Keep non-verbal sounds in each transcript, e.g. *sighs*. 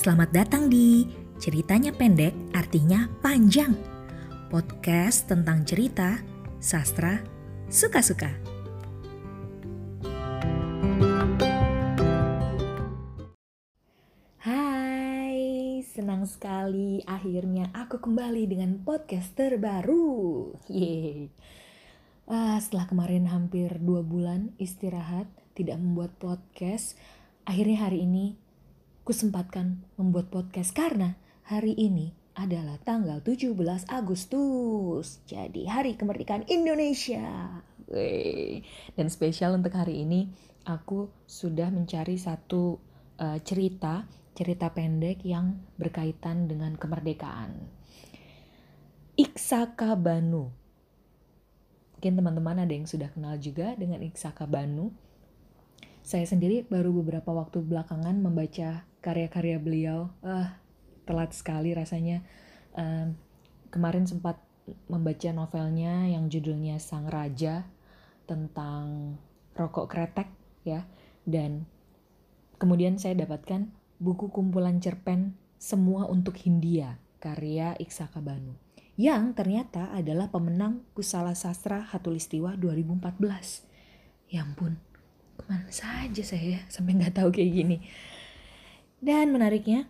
Selamat datang di Ceritanya Pendek Artinya Panjang. Podcast tentang cerita, sastra, suka-suka. Hai, senang sekali akhirnya aku kembali dengan podcast terbaru. Yeay. Ah, setelah kemarin hampir dua bulan istirahat, tidak membuat podcast, akhirnya hari ini kusempatkan membuat podcast karena hari ini adalah tanggal 17 Agustus. Jadi hari kemerdekaan Indonesia. Dan spesial untuk hari ini aku sudah mencari satu uh, cerita, cerita pendek yang berkaitan dengan kemerdekaan. Iksaka Banu. Mungkin teman-teman ada yang sudah kenal juga dengan Iksaka Banu. Saya sendiri baru beberapa waktu belakangan membaca karya-karya beliau. Ah telat sekali rasanya. Uh, kemarin sempat membaca novelnya yang judulnya Sang Raja tentang rokok kretek ya. Dan kemudian saya dapatkan buku kumpulan cerpen Semua untuk Hindia karya Iksaka Banu yang ternyata adalah pemenang Kusala Sastra Hatulistiwa 2014 ya ampun ke mana saja saya sampai nggak tahu kayak gini dan menariknya,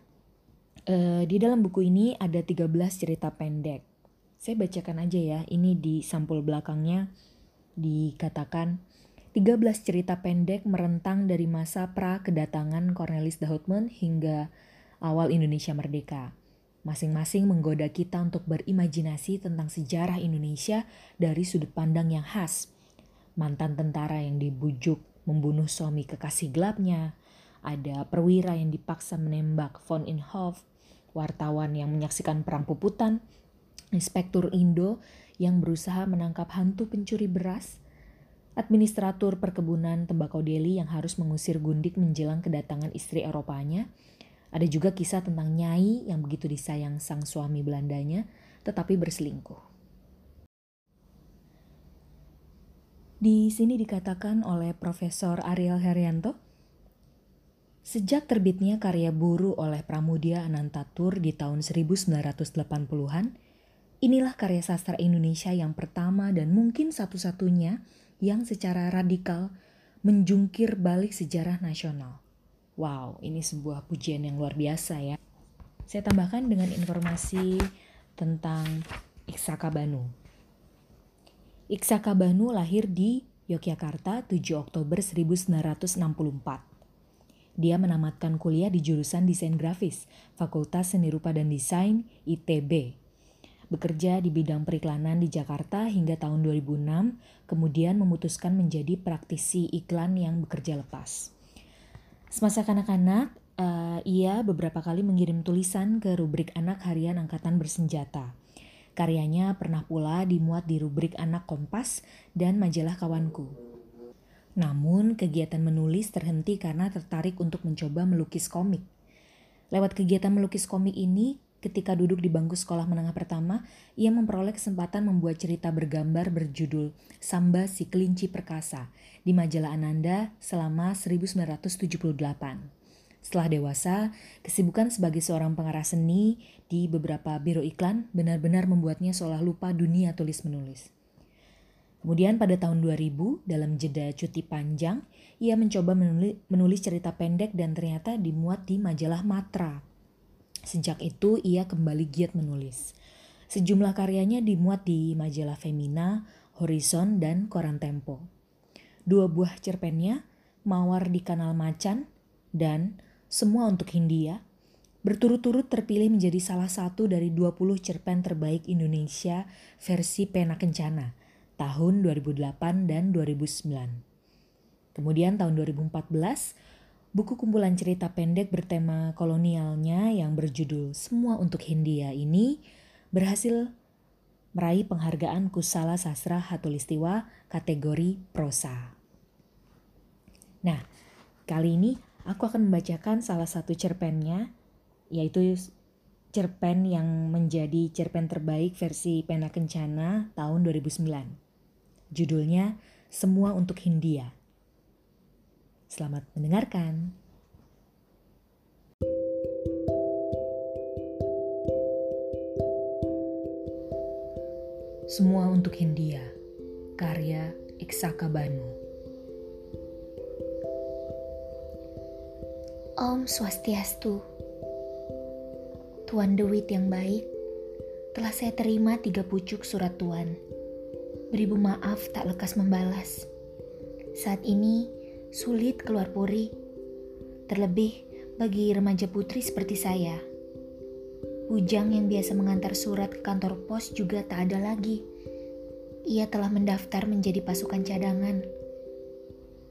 uh, di dalam buku ini ada 13 cerita pendek. Saya bacakan aja ya, ini di sampul belakangnya dikatakan 13 cerita pendek merentang dari masa pra kedatangan Cornelis de Houtman hingga awal Indonesia merdeka. Masing-masing menggoda kita untuk berimajinasi tentang sejarah Indonesia dari sudut pandang yang khas. Mantan tentara yang dibujuk membunuh suami kekasih gelapnya, ada perwira yang dipaksa menembak von Inhofe, wartawan yang menyaksikan perang puputan, inspektur Indo yang berusaha menangkap hantu pencuri beras, administratur perkebunan tembakau Delhi yang harus mengusir gundik menjelang kedatangan istri Eropanya. Ada juga kisah tentang Nyai yang begitu disayang sang suami Belandanya, tetapi berselingkuh. Di sini dikatakan oleh Profesor Ariel Herianto, Sejak terbitnya karya Buru oleh Pramudia Anantatur di tahun 1980-an, inilah karya sastra Indonesia yang pertama dan mungkin satu-satunya yang secara radikal menjungkir balik sejarah nasional. Wow, ini sebuah pujian yang luar biasa ya. Saya tambahkan dengan informasi tentang Iksaka Banu. Iksaka Banu lahir di Yogyakarta 7 Oktober 1964. Dia menamatkan kuliah di jurusan Desain Grafis, Fakultas Seni Rupa dan Desain ITB. Bekerja di bidang periklanan di Jakarta hingga tahun 2006, kemudian memutuskan menjadi praktisi iklan yang bekerja lepas. Semasa kanak-kanak, uh, ia beberapa kali mengirim tulisan ke rubrik anak harian Angkatan Bersenjata. Karyanya pernah pula dimuat di rubrik anak Kompas dan majalah Kawanku. Namun, kegiatan menulis terhenti karena tertarik untuk mencoba melukis komik. Lewat kegiatan melukis komik ini, ketika duduk di bangku sekolah menengah pertama, ia memperoleh kesempatan membuat cerita bergambar berjudul Samba si Kelinci Perkasa di majalah Ananda selama 1978. Setelah dewasa, kesibukan sebagai seorang pengarah seni di beberapa biro iklan benar-benar membuatnya seolah lupa dunia tulis-menulis. Kemudian pada tahun 2000, dalam jeda cuti panjang, ia mencoba menulis, menulis cerita pendek dan ternyata dimuat di majalah Matra. Sejak itu ia kembali giat menulis. Sejumlah karyanya dimuat di majalah Femina, Horizon, dan Koran Tempo. Dua buah cerpennya, Mawar di Kanal Macan, dan Semua untuk Hindia, berturut-turut terpilih menjadi salah satu dari 20 cerpen terbaik Indonesia versi Pena Kencana – tahun 2008 dan 2009. Kemudian tahun 2014, buku kumpulan cerita pendek bertema kolonialnya yang berjudul Semua untuk Hindia ini berhasil meraih penghargaan Kusala Sastra Hatulistiwa kategori prosa. Nah, kali ini aku akan membacakan salah satu cerpennya, yaitu cerpen yang menjadi cerpen terbaik versi Pena Kencana tahun 2009. Judulnya Semua untuk Hindia. Selamat mendengarkan. Semua untuk Hindia, karya Iksaka Banu. Om Swastiastu. Tuan Dewit yang baik, telah saya terima tiga pucuk surat Tuan Beribu maaf tak lekas membalas. Saat ini sulit keluar puri, terlebih bagi remaja putri seperti saya Ujang yang biasa mengantar surat ke kantor pos juga tak ada lagi. Ia telah mendaftar menjadi pasukan cadangan.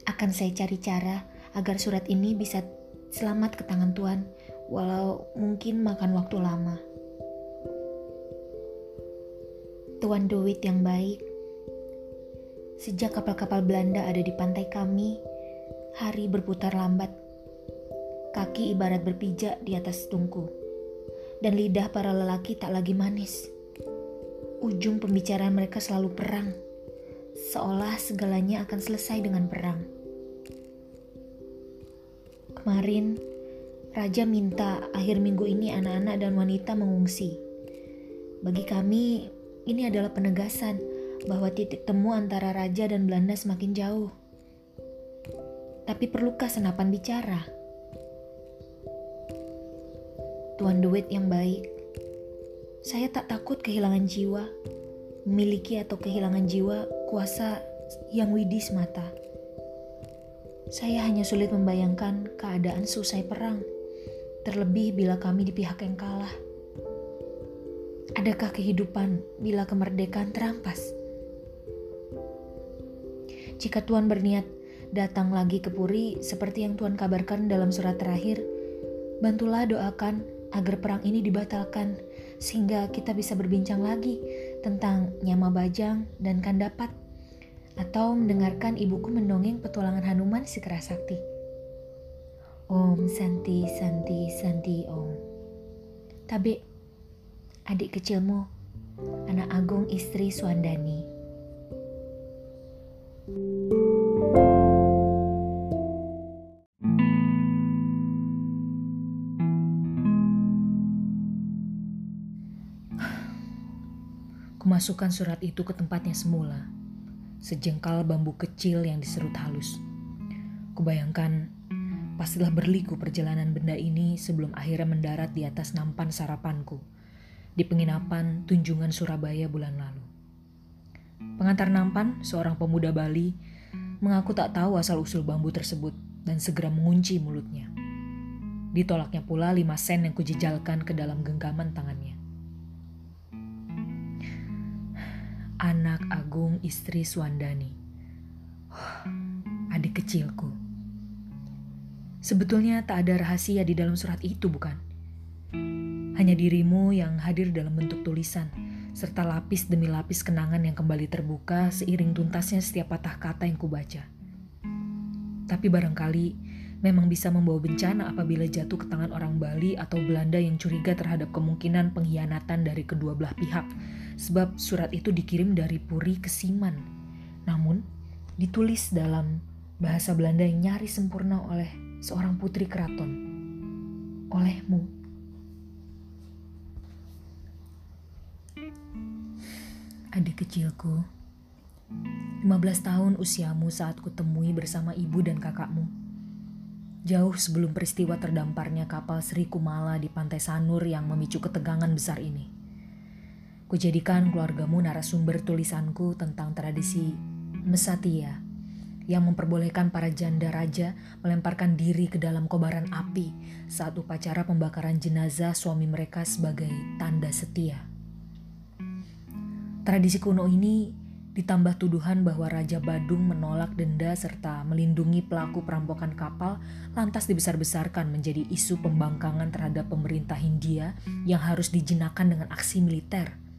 Akan saya cari cara agar surat ini bisa selamat ke tangan Tuan, walau mungkin makan waktu lama. Tuan Dewit yang baik, sejak kapal-kapal Belanda ada di pantai kami, hari berputar lambat. Kaki ibarat berpijak di atas tungku dan lidah para lelaki tak lagi manis. Ujung pembicaraan mereka selalu perang, seolah segalanya akan selesai dengan perang. Kemarin, Raja minta akhir minggu ini anak-anak dan wanita mengungsi. Bagi kami, ini adalah penegasan bahwa titik temu antara Raja dan Belanda semakin jauh. Tapi perlukah senapan bicara? Tuan Duit yang baik. Saya tak takut kehilangan jiwa, memiliki atau kehilangan jiwa kuasa yang widis mata. Saya hanya sulit membayangkan keadaan selesai perang, terlebih bila kami di pihak yang kalah. Adakah kehidupan bila kemerdekaan terampas? Jika Tuhan berniat datang lagi ke Puri seperti yang Tuhan kabarkan dalam surat terakhir, bantulah doakan agar perang ini dibatalkan sehingga kita bisa berbincang lagi tentang Nyama Bajang dan Kandapat atau mendengarkan ibuku mendongeng petualangan Hanuman si Kerasakti. Om Santi Santi Santi Om. Tabe, adik kecilmu, anak agung istri Swandani. Kumasukkan surat itu ke tempatnya semula. Sejengkal bambu kecil yang diserut halus. Kubayangkan, pastilah berliku perjalanan benda ini sebelum akhirnya mendarat di atas nampan sarapanku di penginapan Tunjungan Surabaya bulan lalu. Pengantar nampan, seorang pemuda Bali, mengaku tak tahu asal-usul bambu tersebut dan segera mengunci mulutnya. Ditolaknya pula lima sen yang kujejalkan ke dalam genggaman tangannya. Anak agung istri Swandani. *sighs* adik kecilku. Sebetulnya tak ada rahasia di dalam surat itu, bukan? Hanya dirimu yang hadir dalam bentuk tulisan, serta lapis demi lapis kenangan yang kembali terbuka seiring tuntasnya setiap patah kata yang kubaca. Tapi barangkali memang bisa membawa bencana apabila jatuh ke tangan orang Bali atau Belanda yang curiga terhadap kemungkinan pengkhianatan dari kedua belah pihak, sebab surat itu dikirim dari Puri ke Siman. Namun, ditulis dalam bahasa Belanda yang nyaris sempurna oleh seorang putri keraton, olehmu. Adik kecilku, 15 tahun usiamu saat kutemui bersama ibu dan kakakmu Jauh sebelum peristiwa terdamparnya kapal Sri Kumala di pantai Sanur yang memicu ketegangan besar ini. Kujadikan keluargamu narasumber tulisanku tentang tradisi Mesatia yang memperbolehkan para janda raja melemparkan diri ke dalam kobaran api saat upacara pembakaran jenazah suami mereka sebagai tanda setia. Tradisi kuno ini Ditambah tuduhan bahwa Raja Badung menolak denda serta melindungi pelaku perampokan kapal lantas dibesar-besarkan menjadi isu pembangkangan terhadap pemerintah Hindia yang harus dijinakan dengan aksi militer.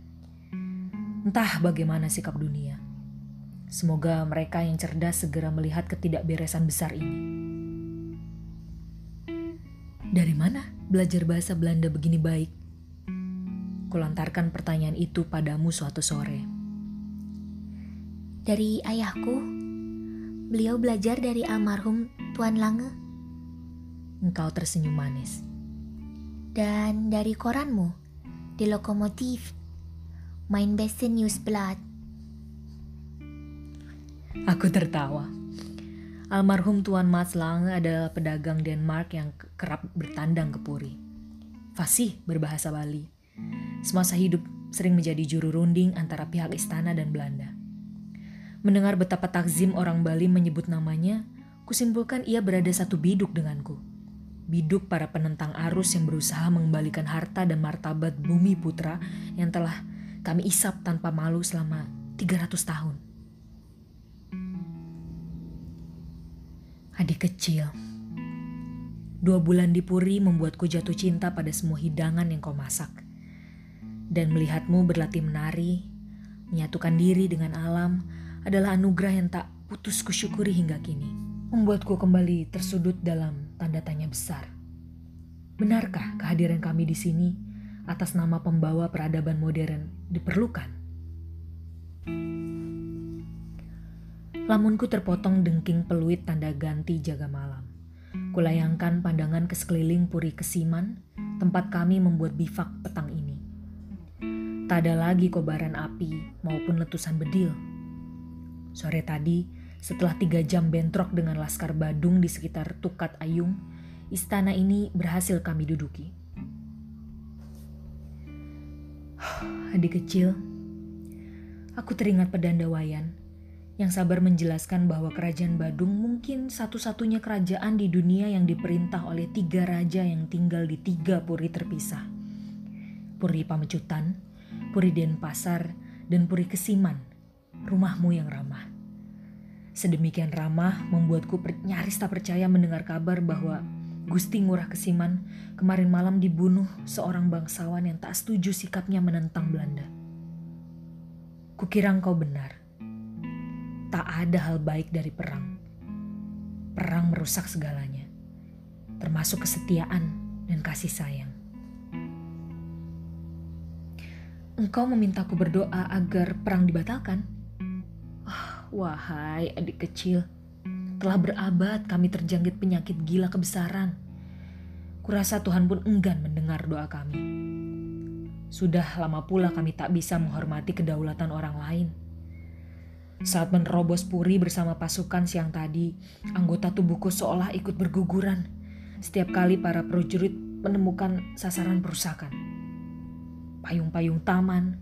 Entah bagaimana sikap dunia. Semoga mereka yang cerdas segera melihat ketidakberesan besar ini. Dari mana belajar bahasa Belanda begini baik? Kulantarkan pertanyaan itu padamu suatu sore. Dari ayahku, beliau belajar dari almarhum Tuan Lange. Engkau tersenyum manis. Dan dari koranmu, di lokomotif. Mein besten Newsblad. Aku tertawa. Almarhum Tuan Mats Lange adalah pedagang Denmark yang kerap bertandang ke Puri. Fasih berbahasa Bali. Semasa hidup sering menjadi juru runding antara pihak istana dan Belanda. Mendengar betapa takzim orang Bali menyebut namanya, kusimpulkan ia berada satu biduk denganku. Biduk para penentang arus yang berusaha mengembalikan harta dan martabat bumi putra yang telah kami isap tanpa malu selama 300 tahun. Adik kecil, dua bulan di Puri membuatku jatuh cinta pada semua hidangan yang kau masak. Dan melihatmu berlatih menari, menyatukan diri dengan alam adalah anugerah yang tak putus kusyukuri hingga kini. Membuatku kembali tersudut dalam tanda tanya besar. Benarkah kehadiran kami di sini atas nama pembawa peradaban modern diperlukan? Lamunku terpotong dengking peluit tanda ganti jaga malam. Kulayangkan pandangan ke sekeliling puri kesiman, tempat kami membuat bifak petang ini. Tak ada lagi kobaran api maupun letusan bedil. Sore tadi, setelah tiga jam bentrok dengan Laskar Badung di sekitar Tukat Ayung, istana ini berhasil kami duduki. Adik kecil, aku teringat pedanda Wayan yang sabar menjelaskan bahwa kerajaan Badung mungkin satu-satunya kerajaan di dunia yang diperintah oleh tiga raja yang tinggal di tiga puri terpisah. Puri Pamecutan, Puri Denpasar, dan Puri Kesiman, rumahmu yang ramah. Sedemikian ramah membuatku nyaris tak percaya mendengar kabar bahwa Gusti Ngurah Kesiman kemarin malam dibunuh seorang bangsawan yang tak setuju sikapnya menentang Belanda. Kukira engkau benar tak ada hal baik dari perang. Perang merusak segalanya, termasuk kesetiaan dan kasih sayang. Engkau memintaku berdoa agar perang dibatalkan. Oh, wahai adik kecil, telah berabad kami terjangkit penyakit gila kebesaran. Kurasa Tuhan pun enggan mendengar doa kami. Sudah lama pula kami tak bisa menghormati kedaulatan orang lain saat menerobos puri bersama pasukan siang tadi, anggota tubuhku seolah ikut berguguran setiap kali para prajurit menemukan sasaran perusakan. Payung-payung taman,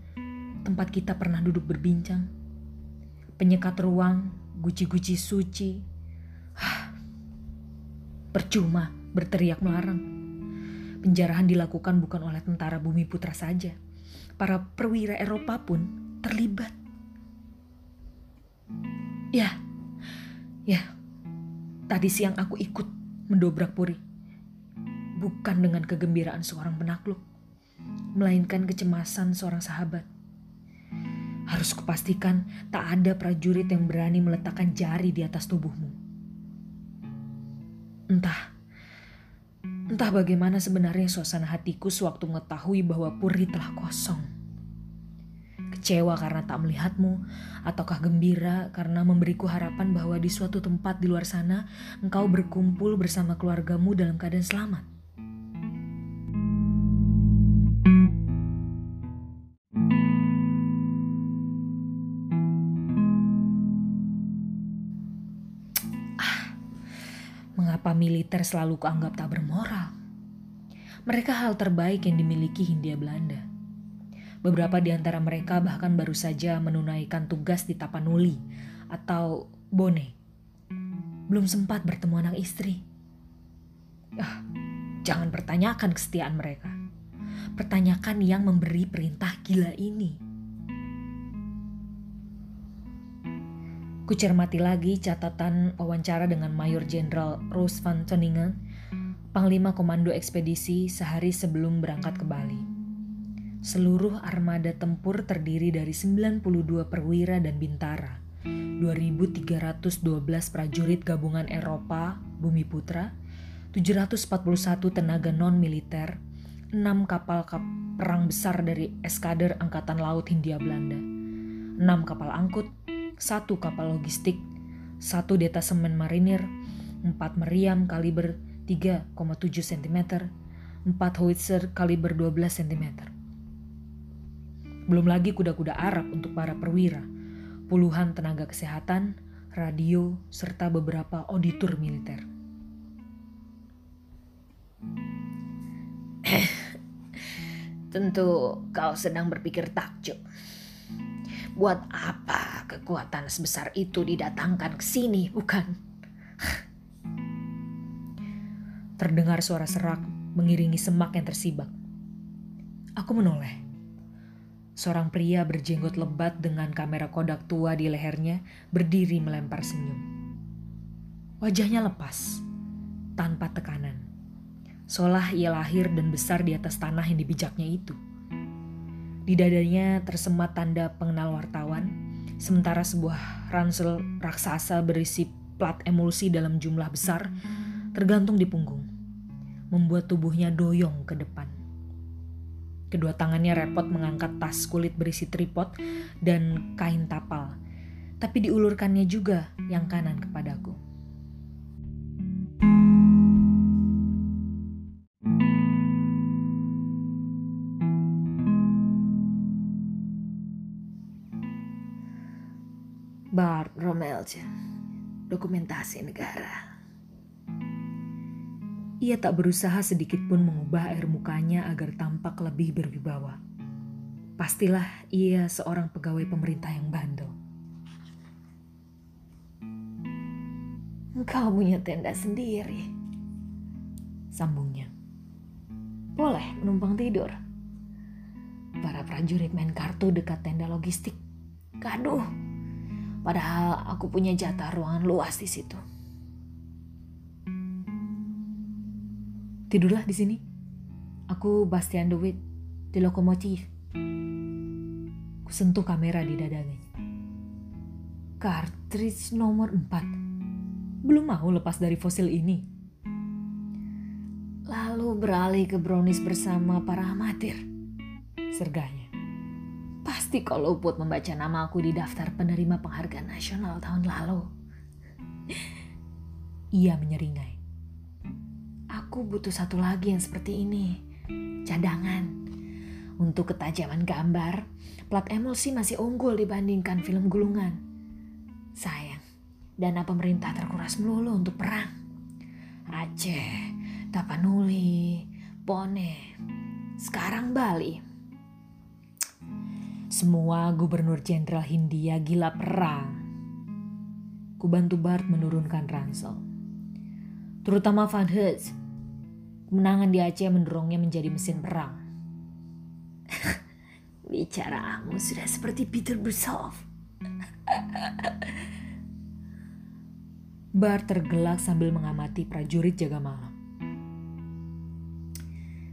tempat kita pernah duduk berbincang, penyekat ruang, guci-guci suci. Percuma berteriak melarang. Penjarahan dilakukan bukan oleh tentara bumi putra saja. Para perwira Eropa pun terlibat. Ya, ya, tadi siang aku ikut mendobrak puri. Bukan dengan kegembiraan seorang penakluk, melainkan kecemasan seorang sahabat. Harus kupastikan tak ada prajurit yang berani meletakkan jari di atas tubuhmu. Entah, entah bagaimana sebenarnya suasana hatiku sewaktu mengetahui bahwa puri telah kosong kecewa karena tak melihatmu, ataukah gembira karena memberiku harapan bahwa di suatu tempat di luar sana engkau berkumpul bersama keluargamu dalam keadaan selamat. Militer selalu kuanggap tak bermoral? Mereka hal terbaik yang dimiliki Hindia Belanda. Beberapa di antara mereka bahkan baru saja menunaikan tugas di Tapanuli atau Bone. Belum sempat bertemu anak istri. Ah, jangan pertanyakan kesetiaan mereka. Pertanyakan yang memberi perintah gila ini. Kucermati lagi catatan wawancara dengan Mayor Jenderal Rose van Toningen, Panglima Komando Ekspedisi sehari sebelum berangkat ke Bali. Seluruh armada tempur terdiri dari 92 perwira dan bintara, 2.312 prajurit gabungan Eropa, Bumi Putra, 741 tenaga non-militer, 6 kapal kap perang besar dari Eskader Angkatan Laut Hindia Belanda, 6 kapal angkut, 1 kapal logistik, 1 detasemen marinir, 4 meriam kaliber 3,7 cm, 4 howitzer kaliber 12 cm. Belum lagi kuda-kuda Arab untuk para perwira, puluhan tenaga kesehatan, radio, serta beberapa auditor militer. Tentu kau sedang berpikir takjub. Buat apa kekuatan sebesar itu didatangkan ke sini, bukan? Terdengar suara serak mengiringi semak yang tersibak. Aku menoleh. Seorang pria berjenggot lebat dengan kamera kodak tua di lehernya berdiri melempar senyum. Wajahnya lepas, tanpa tekanan seolah ia lahir dan besar di atas tanah yang dibijaknya itu. Di dadanya tersemat tanda pengenal wartawan, sementara sebuah ransel raksasa berisi plat emulsi dalam jumlah besar tergantung di punggung, membuat tubuhnya doyong ke depan. Kedua tangannya repot mengangkat tas kulit berisi tripod dan kain tapal, tapi diulurkannya juga yang kanan kepadaku. Romelje, dokumentasi negara. Ia tak berusaha sedikit pun mengubah air mukanya agar tampak lebih berwibawa. Pastilah ia seorang pegawai pemerintah yang bandel. Engkau punya tenda sendiri. Sambungnya. Boleh menumpang tidur. Para prajurit main kartu dekat tenda logistik. Gaduh, Padahal aku punya jatah ruangan luas di situ. Tidurlah di sini. Aku Bastian Dewitt di lokomotif. Kusentuh kamera di dadanya. Cartridge nomor 4. Belum mau lepas dari fosil ini. Lalu beralih ke brownies bersama para amatir. Serganya. Pasti kau luput membaca nama aku di daftar penerima penghargaan nasional tahun lalu. Ia menyeringai. Aku butuh satu lagi yang seperti ini. Cadangan. Untuk ketajaman gambar, plat emulsi masih unggul dibandingkan film gulungan. Sayang, dana pemerintah terkuras melulu untuk perang. Aceh, Tapanuli, Pone, sekarang Bali. Semua gubernur jenderal Hindia gila perang. Kubantu Bart menurunkan ransel. Terutama Van Hertz. Kemenangan di Aceh mendorongnya menjadi mesin perang. *laughs* Bicaramu sudah seperti Peter Busov. *laughs* Bart tergelak sambil mengamati prajurit jaga malam.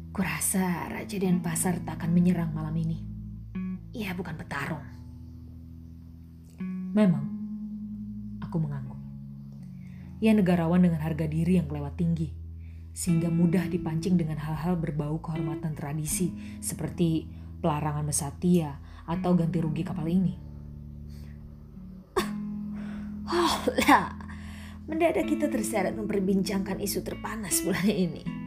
Kurasa Raja dan Pasar tak akan menyerang malam ini. Ia bukan petarung. Memang, aku mengangguk. Ia negarawan dengan harga diri yang kelewat tinggi, sehingga mudah dipancing dengan hal-hal berbau kehormatan tradisi seperti pelarangan mesatia atau ganti rugi kapal ini. Oh lah, mendadak kita terseret memperbincangkan isu terpanas bulan ini.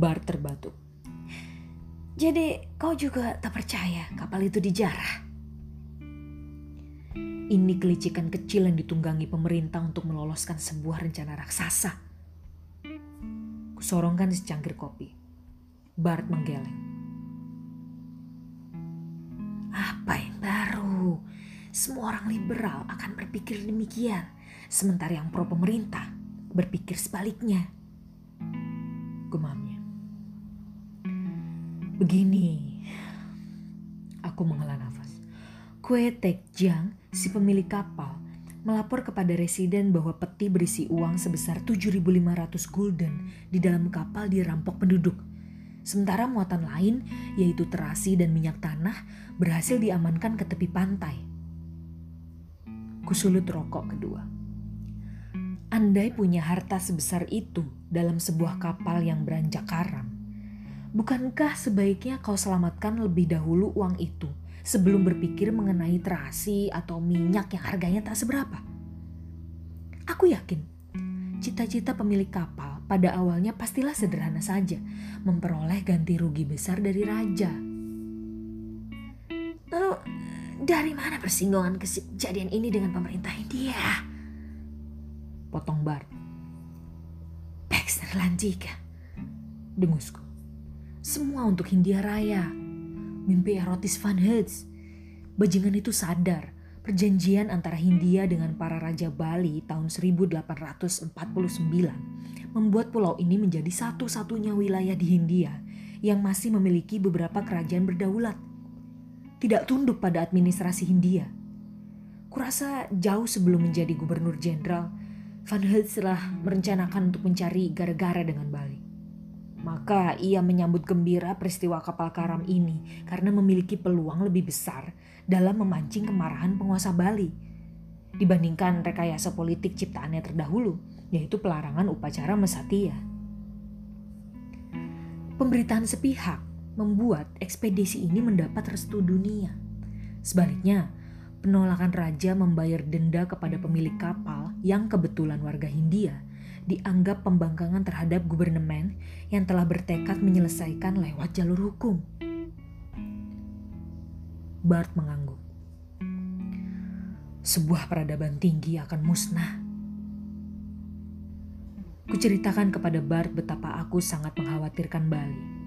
Bar terbatuk. Jadi kau juga tak percaya kapal itu dijarah? Ini kelicikan kecil yang ditunggangi pemerintah untuk meloloskan sebuah rencana raksasa. Kusorongkan secangkir kopi. Bart menggeleng. Apa yang baru? Semua orang liberal akan berpikir demikian, sementara yang pro pemerintah berpikir sebaliknya. Gumamnya. Begini, aku menghela nafas. Kue Tek Jiang, si pemilik kapal, melapor kepada residen bahwa peti berisi uang sebesar 7.500 gulden di dalam kapal dirampok penduduk. Sementara muatan lain, yaitu terasi dan minyak tanah, berhasil diamankan ke tepi pantai. Kusulut rokok kedua. Andai punya harta sebesar itu dalam sebuah kapal yang beranjak karam, Bukankah sebaiknya kau selamatkan lebih dahulu uang itu sebelum berpikir mengenai terasi atau minyak yang harganya tak seberapa? Aku yakin cita-cita pemilik kapal pada awalnya pastilah sederhana saja, memperoleh ganti rugi besar dari raja. Lalu dari mana persinggungan kejadian ini dengan pemerintah India? Potong Bart. Baxter Landika. Dengusku. Semua untuk Hindia Raya. Mimpi erotis Van Hertz. Bajingan itu sadar perjanjian antara Hindia dengan para raja Bali tahun 1849 membuat pulau ini menjadi satu-satunya wilayah di Hindia yang masih memiliki beberapa kerajaan berdaulat tidak tunduk pada administrasi Hindia. Kurasa jauh sebelum menjadi gubernur jenderal, Van Hertz telah merencanakan untuk mencari gara-gara dengan Bali. Maka ia menyambut gembira peristiwa kapal karam ini karena memiliki peluang lebih besar dalam memancing kemarahan penguasa Bali dibandingkan rekayasa politik ciptaannya terdahulu, yaitu pelarangan upacara mesatia. Pemberitaan sepihak membuat ekspedisi ini mendapat restu dunia. Sebaliknya, penolakan raja membayar denda kepada pemilik kapal yang kebetulan warga Hindia dianggap pembangkangan terhadap gubernemen yang telah bertekad menyelesaikan lewat jalur hukum. Bart mengangguk. Sebuah peradaban tinggi akan musnah. Kuceritakan kepada Bart betapa aku sangat mengkhawatirkan Bali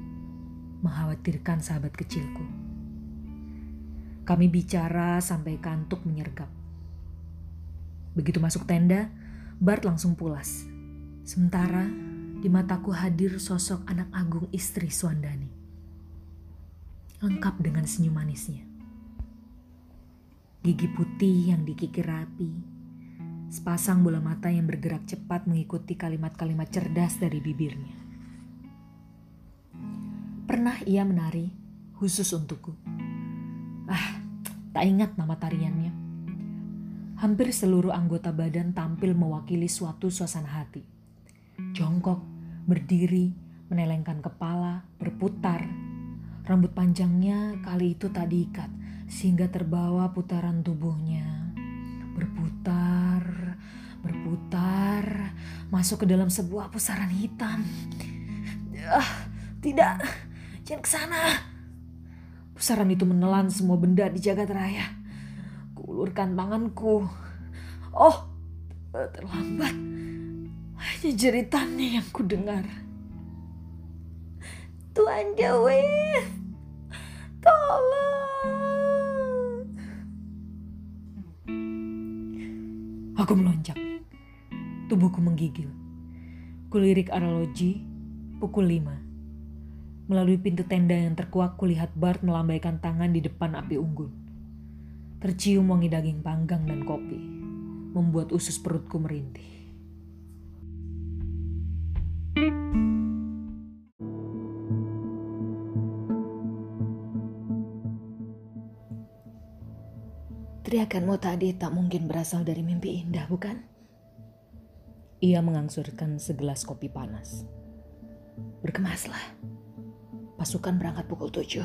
mengkhawatirkan sahabat kecilku. Kami bicara sampai kantuk menyergap. Begitu masuk tenda, Bart langsung pulas. Sementara di mataku hadir sosok anak agung istri Suandani. Lengkap dengan senyum manisnya. Gigi putih yang dikikir rapi. Sepasang bola mata yang bergerak cepat mengikuti kalimat-kalimat cerdas dari bibirnya. Pernah ia menari khusus untukku. Ah, tak ingat nama tariannya. Hampir seluruh anggota badan tampil mewakili suatu suasana hati. Jongkok, berdiri, menelengkan kepala, berputar. Rambut panjangnya kali itu tak diikat sehingga terbawa putaran tubuhnya. Berputar, berputar, masuk ke dalam sebuah pusaran hitam. Ah, tidak, Jangan ke sana. Pusaran itu menelan semua benda di jagat raya. Kuulurkan tanganku. Oh, terlambat. Hanya jeritannya yang ku dengar. Tuan Jawis, tolong. Aku melonjak. Tubuhku menggigil. Kulirik aralogi pukul lima. Melalui pintu tenda yang terkuak kulihat Bart melambaikan tangan di depan api unggun. Tercium wangi daging panggang dan kopi, membuat usus perutku merintih. Teriakanmu tadi tak mungkin berasal dari mimpi indah, bukan? Ia mengangsurkan segelas kopi panas. Berkemaslah pasukan berangkat pukul tujuh.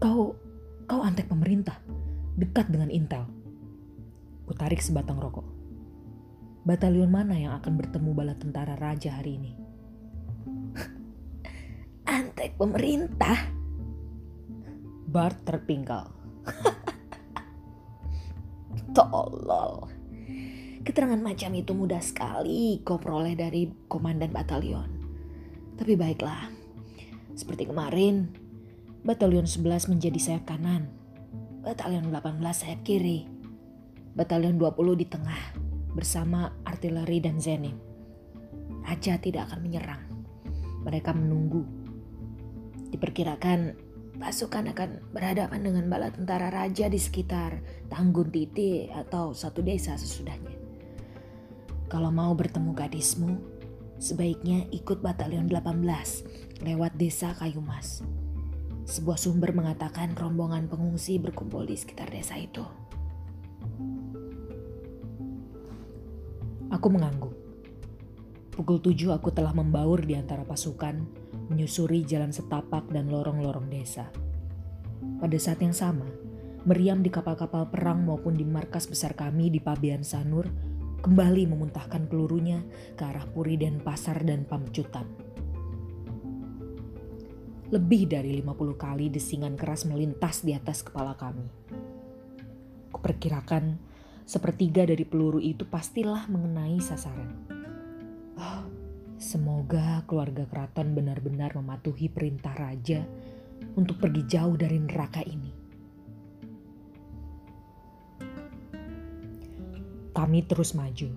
Kau, kau antek pemerintah, dekat dengan Intel. Kutarik sebatang rokok. Batalion mana yang akan bertemu bala tentara raja hari ini? *laughs* antek pemerintah? Bart terpinggal. *laughs* Tolol. Keterangan macam itu mudah sekali kau peroleh dari komandan batalion. Tapi baiklah, seperti kemarin, Batalion 11 menjadi sayap kanan, Batalion 18 sayap kiri, Batalion 20 di tengah bersama artileri dan zenit. Raja tidak akan menyerang. Mereka menunggu. Diperkirakan pasukan akan berhadapan dengan bala tentara raja di sekitar Tanggun Titi atau satu desa sesudahnya. Kalau mau bertemu gadismu, sebaiknya ikut batalion 18 lewat desa Kayumas. Sebuah sumber mengatakan rombongan pengungsi berkumpul di sekitar desa itu. Aku mengangguk. Pukul tujuh aku telah membaur di antara pasukan, menyusuri jalan setapak dan lorong-lorong desa. Pada saat yang sama, meriam di kapal-kapal perang maupun di markas besar kami di Pabian Sanur kembali memuntahkan pelurunya ke arah Puri dan Pasar dan Pamcutan. Lebih dari 50 kali desingan keras melintas di atas kepala kami. Kuperkirakan sepertiga dari peluru itu pastilah mengenai sasaran. Oh, semoga keluarga keraton benar-benar mematuhi perintah raja untuk pergi jauh dari neraka ini. Kami terus maju.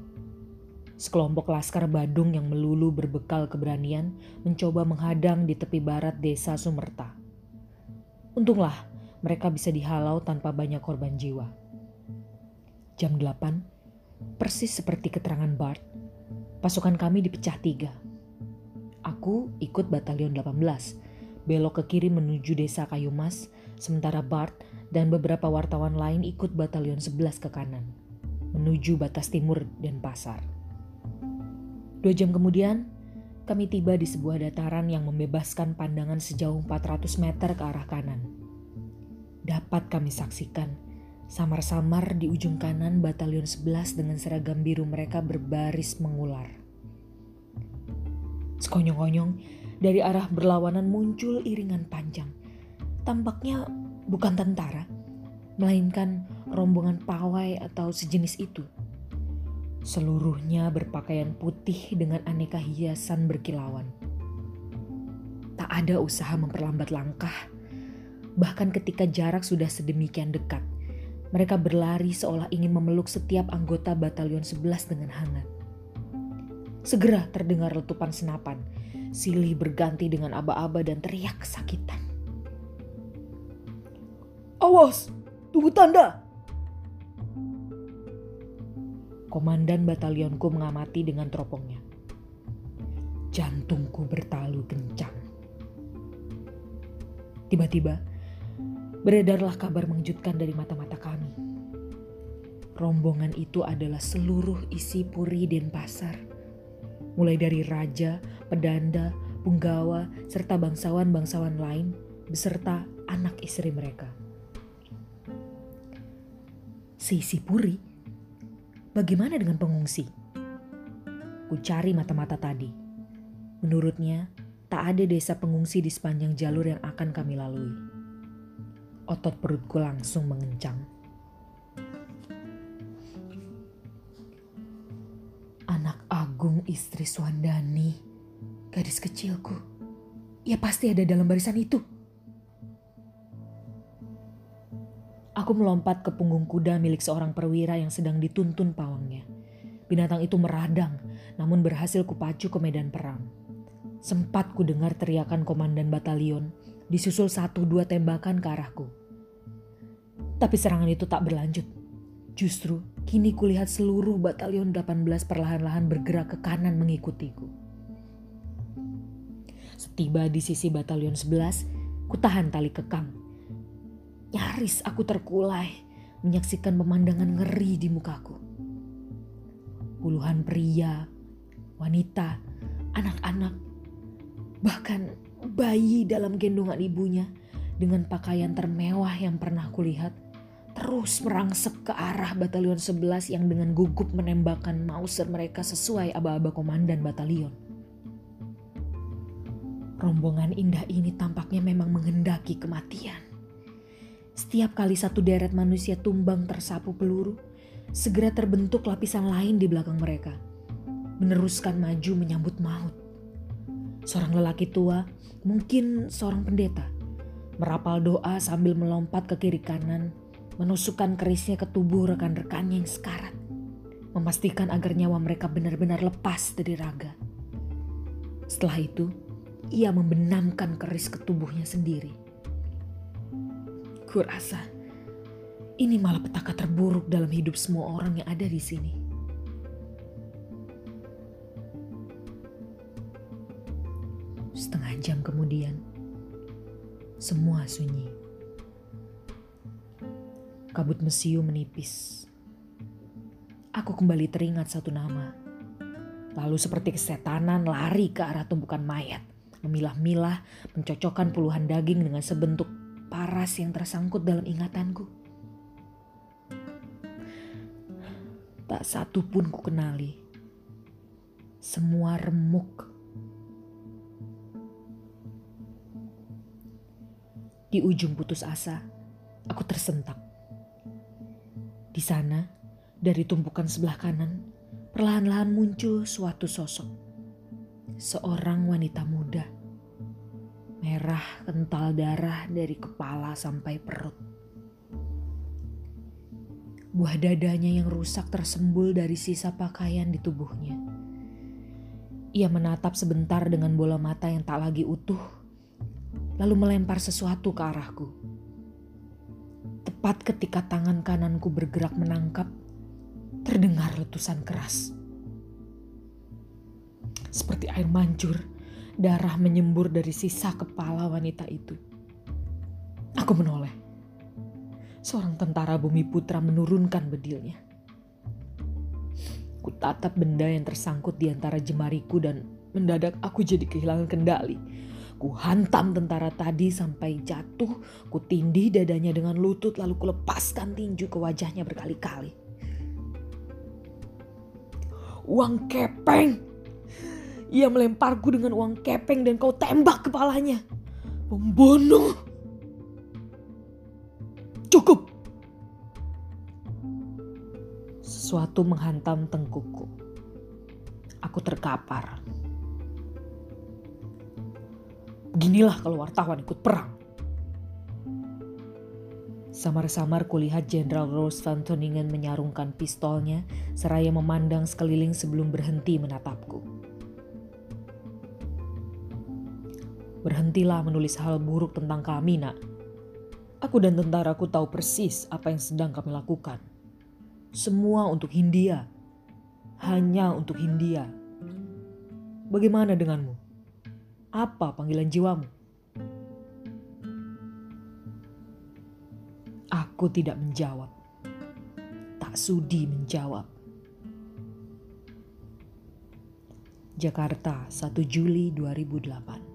Sekelompok laskar Badung yang melulu berbekal keberanian mencoba menghadang di tepi barat desa Sumerta. Untunglah mereka bisa dihalau tanpa banyak korban jiwa. Jam 8, persis seperti keterangan Bart, pasukan kami dipecah tiga. Aku ikut batalion 18 belok ke kiri menuju desa Kayumas, sementara Bart dan beberapa wartawan lain ikut batalion 11 ke kanan, menuju batas timur dan pasar. Dua jam kemudian, kami tiba di sebuah dataran yang membebaskan pandangan sejauh 400 meter ke arah kanan. Dapat kami saksikan, samar-samar di ujung kanan batalion 11 dengan seragam biru mereka berbaris mengular. Sekonyong-konyong, dari arah berlawanan muncul iringan panjang. Tampaknya bukan tentara, melainkan rombongan pawai atau sejenis itu. Seluruhnya berpakaian putih dengan aneka hiasan berkilauan. Tak ada usaha memperlambat langkah, bahkan ketika jarak sudah sedemikian dekat. Mereka berlari seolah ingin memeluk setiap anggota batalion 11 dengan hangat. Segera terdengar letupan senapan silih berganti dengan aba-aba dan teriak kesakitan. Awas, tunggu tanda! Komandan batalionku mengamati dengan teropongnya. Jantungku bertalu kencang. Tiba-tiba, beredarlah kabar mengejutkan dari mata-mata. Rombongan itu adalah seluruh isi Puri Denpasar mulai dari raja, pedanda, punggawa, serta bangsawan-bangsawan lain beserta anak istri mereka. Sisi Puri, bagaimana dengan pengungsi? Ku cari mata-mata tadi. Menurutnya, tak ada desa pengungsi di sepanjang jalur yang akan kami lalui. Otot perutku langsung mengencang. Agung istri Swandani, gadis kecilku. Ia pasti ada dalam barisan itu. Aku melompat ke punggung kuda milik seorang perwira yang sedang dituntun pawangnya. Binatang itu meradang, namun berhasil kupacu ke medan perang. Sempat ku dengar teriakan komandan batalion, disusul satu dua tembakan ke arahku. Tapi serangan itu tak berlanjut. Justru kini kulihat seluruh batalion 18 perlahan-lahan bergerak ke kanan mengikutiku. Setiba di sisi batalion 11, kutahan tali kekang. Nyaris aku terkulai menyaksikan pemandangan ngeri di mukaku. Puluhan pria, wanita, anak-anak, bahkan bayi dalam gendongan ibunya dengan pakaian termewah yang pernah kulihat terus merangsek ke arah batalion 11 yang dengan gugup menembakkan Mauser mereka sesuai aba-aba komandan batalion. Rombongan indah ini tampaknya memang menghendaki kematian. Setiap kali satu deret manusia tumbang tersapu peluru, segera terbentuk lapisan lain di belakang mereka. Meneruskan maju menyambut maut. Seorang lelaki tua, mungkin seorang pendeta, merapal doa sambil melompat ke kiri kanan menusukkan kerisnya ke tubuh rekan-rekannya yang sekarat, memastikan agar nyawa mereka benar-benar lepas dari raga. Setelah itu, ia membenamkan keris ke tubuhnya sendiri. Kurasa ini malah petaka terburuk dalam hidup semua orang yang ada di sini. Setengah jam kemudian, semua sunyi kabut mesiu menipis. Aku kembali teringat satu nama. Lalu seperti kesetanan lari ke arah tumpukan mayat. Memilah-milah, mencocokkan puluhan daging dengan sebentuk paras yang tersangkut dalam ingatanku. Tak satu pun ku kenali. Semua remuk. Di ujung putus asa, aku tersentak. Di sana, dari tumpukan sebelah kanan, perlahan-lahan muncul suatu sosok. Seorang wanita muda. Merah kental darah dari kepala sampai perut. Buah dadanya yang rusak tersembul dari sisa pakaian di tubuhnya. Ia menatap sebentar dengan bola mata yang tak lagi utuh lalu melempar sesuatu ke arahku. Tepat ketika tangan kananku bergerak menangkap, terdengar letusan keras. Seperti air mancur, darah menyembur dari sisa kepala wanita itu. Aku menoleh. Seorang tentara bumi putra menurunkan bedilnya. Ku tatap benda yang tersangkut di antara jemariku dan mendadak aku jadi kehilangan kendali Ku hantam tentara tadi sampai jatuh, ku tindih dadanya dengan lutut lalu ku lepaskan tinju ke wajahnya berkali-kali. Uang kepeng! Ia melemparku dengan uang kepeng dan kau tembak kepalanya. Pembunuh! Cukup! Sesuatu menghantam tengkukku. Aku terkapar. Beginilah kalau wartawan ikut perang. Samar-samar kulihat Jenderal Rose van Toningen menyarungkan pistolnya seraya memandang sekeliling sebelum berhenti menatapku. Berhentilah menulis hal buruk tentang kami, nak. Aku dan tentaraku tahu persis apa yang sedang kami lakukan. Semua untuk Hindia. Hanya untuk Hindia. Bagaimana denganmu? Apa panggilan jiwamu? Aku tidak menjawab. Tak sudi menjawab. Jakarta, 1 Juli 2008